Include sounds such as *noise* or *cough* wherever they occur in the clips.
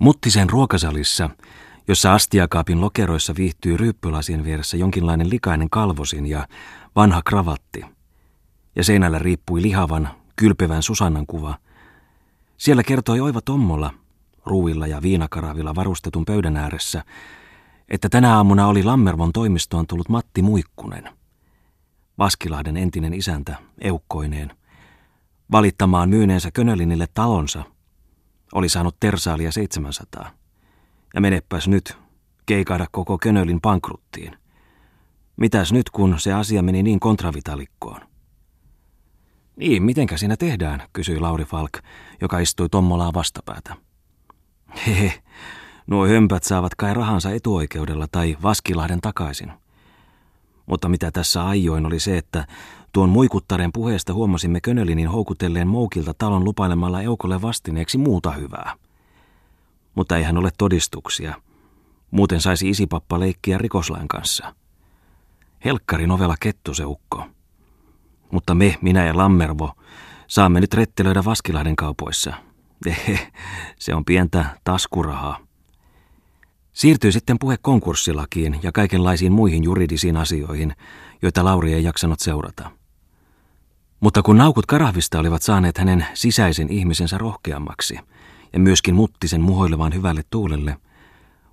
Muttisen ruokasalissa, jossa astiakaapin lokeroissa viihtyy ryyppylasien vieressä jonkinlainen likainen kalvosin ja vanha kravatti, ja seinällä riippui lihavan, kylpevän Susannan kuva. Siellä kertoi Oiva Tommola, ruuilla ja viinakaravilla varustetun pöydän ääressä, että tänä aamuna oli Lammervon toimistoon tullut Matti Muikkunen, Vaskilahden entinen isäntä, eukkoineen, valittamaan myyneensä Könölinille talonsa – oli saanut tersaalia 700. Ja menepäs nyt, keikaada koko Könölin pankruttiin. Mitäs nyt, kun se asia meni niin kontravitalikkoon? Niin, mitenkä siinä tehdään, kysyi Lauri Falk, joka istui Tommolaa vastapäätä. Hehe, nuo hömpät saavat kai rahansa etuoikeudella tai Vaskilahden takaisin. Mutta mitä tässä ajoin oli se, että Tuon muikuttaren puheesta huomasimme Könölinin houkutelleen Moukilta talon lupailemalla Eukolle vastineeksi muuta hyvää. Mutta ei hän ole todistuksia. Muuten saisi isipappa leikkiä rikoslain kanssa. Helkkari novella kettuseukko. Mutta me, minä ja Lammervo, saamme nyt rettelöidä Vaskilahden kaupoissa. *laughs* Ehe, se on pientä taskurahaa. Siirtyi sitten puhe konkurssilakiin ja kaikenlaisiin muihin juridisiin asioihin, joita Lauri ei jaksanut seurata. Mutta kun naukut karahvista olivat saaneet hänen sisäisen ihmisensä rohkeammaksi ja myöskin muttisen muhoilevan hyvälle tuulelle,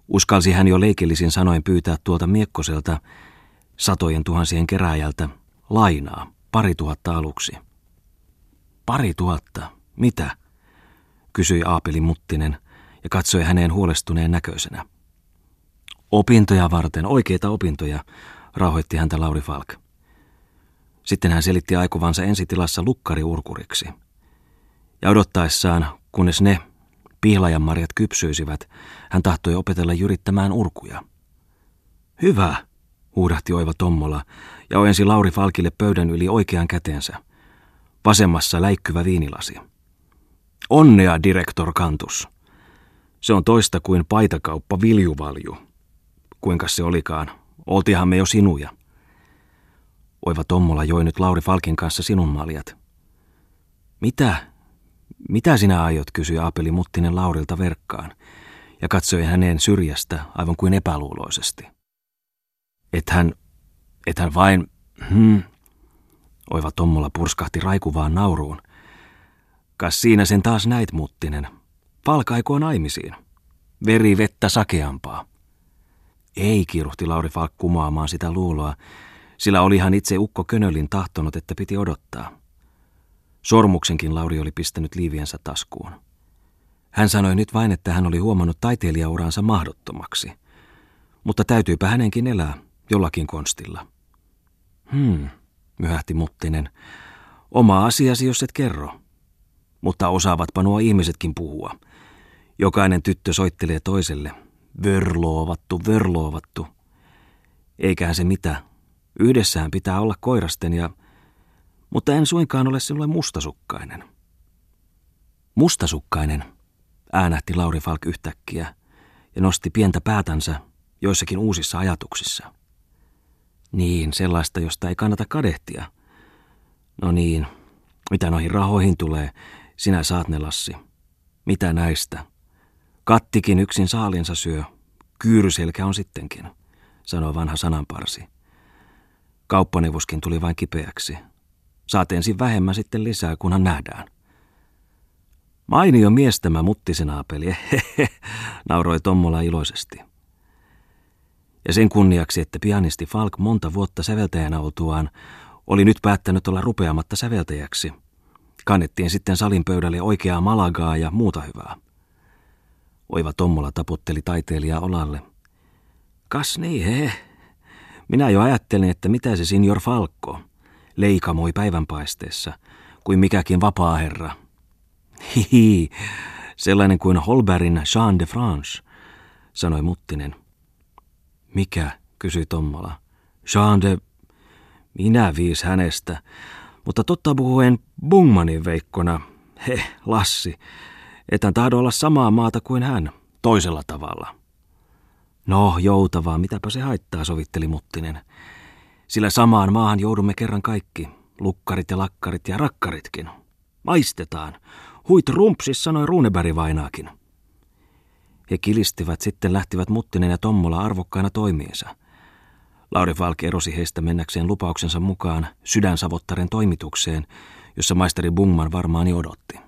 uskalsi hän jo leikellisin sanoin pyytää tuolta miekkoselta satojen tuhansien keräjältä lainaa pari tuhatta aluksi. Pari tuhatta? Mitä? kysyi Aapeli Muttinen ja katsoi häneen huolestuneen näköisenä. Opintoja varten, oikeita opintoja, rauhoitti häntä Lauri Falk. Sitten hän selitti aikovansa ensitilassa lukkariurkuriksi. Ja odottaessaan, kunnes ne, pihlajanmarjat kypsyisivät, hän tahtoi opetella jyrittämään urkuja. Hyvä, huudahti Oiva Tommola ja ojensi Lauri Falkille pöydän yli oikean käteensä. Vasemmassa läikkyvä viinilasi. Onnea, direktor Kantus. Se on toista kuin paitakauppa viljuvalju. Kuinka se olikaan? Oltihan me jo sinuja. Oiva Tommola joi nyt Lauri Falkin kanssa sinun maljat. Mitä? Mitä sinä aiot, kysyi Aapeli Muttinen Laurilta verkkaan ja katsoi häneen syrjästä aivan kuin epäluuloisesti. Et hän, et hän vain, hmm, Oiva Tommola purskahti raikuvaan nauruun. Kas siinä sen taas näit, Muttinen. Falk aikoo naimisiin. Veri vettä sakeampaa. Ei, kiruhti Lauri Falk kumoamaan sitä luuloa, sillä olihan itse Ukko Könölin tahtonut, että piti odottaa. Sormuksenkin Lauri oli pistänyt liiviensä taskuun. Hän sanoi nyt vain, että hän oli huomannut taiteilijauransa mahdottomaksi. Mutta täytyypä hänenkin elää jollakin konstilla. Hmm, myhähti Muttinen. Oma asiasi, jos et kerro. Mutta osaavatpa nuo ihmisetkin puhua. Jokainen tyttö soittelee toiselle. Vörloovattu, vörloovattu. Eiköhän se mitä, Yhdessään pitää olla koirasten ja... Mutta en suinkaan ole sinulle mustasukkainen. Mustasukkainen, äänähti Lauri Falk yhtäkkiä ja nosti pientä päätänsä joissakin uusissa ajatuksissa. Niin, sellaista, josta ei kannata kadehtia. No niin, mitä noihin rahoihin tulee, sinä saat ne, Lassi. Mitä näistä? Kattikin yksin saalinsa syö, kyyryselkä on sittenkin, sanoi vanha sananparsi. Kauppaneuvoskin tuli vain kipeäksi. Saat ensin vähemmän sitten lisää, kunhan nähdään. Mainio mies tämä muttisenaapeli, *laughs* nauroi Tommola iloisesti. Ja sen kunniaksi, että pianisti Falk monta vuotta säveltäjänä oltuaan oli nyt päättänyt olla rupeamatta säveltäjäksi, kannettiin sitten salin pöydälle oikeaa malagaa ja muuta hyvää. Oiva Tommola taputteli taiteilijaa olalle. Kas niin, he, minä jo ajattelin, että mitä se signor Falkko leikamoi päivänpaisteessa, kuin mikäkin vapaa herra. Hihi, sellainen kuin Holberin Jean de France, sanoi Muttinen. Mikä, kysyi Tommola. Jean de... Minä viis hänestä, mutta totta puhuen Bungmanin veikkona. He, Lassi, etän tahdo olla samaa maata kuin hän, toisella tavalla. No, joutavaa, mitäpä se haittaa, sovitteli Muttinen. Sillä samaan maahan joudumme kerran kaikki, lukkarit ja lakkarit ja rakkaritkin. Maistetaan. Huit rumpsis, sanoi Runeberg vainaakin. He kilistivät, sitten lähtivät Muttinen ja Tommola arvokkaina toimiinsa. Lauri Falk erosi heistä mennäkseen lupauksensa mukaan sydänsavottaren toimitukseen, jossa maisteri Bungman varmaani odotti.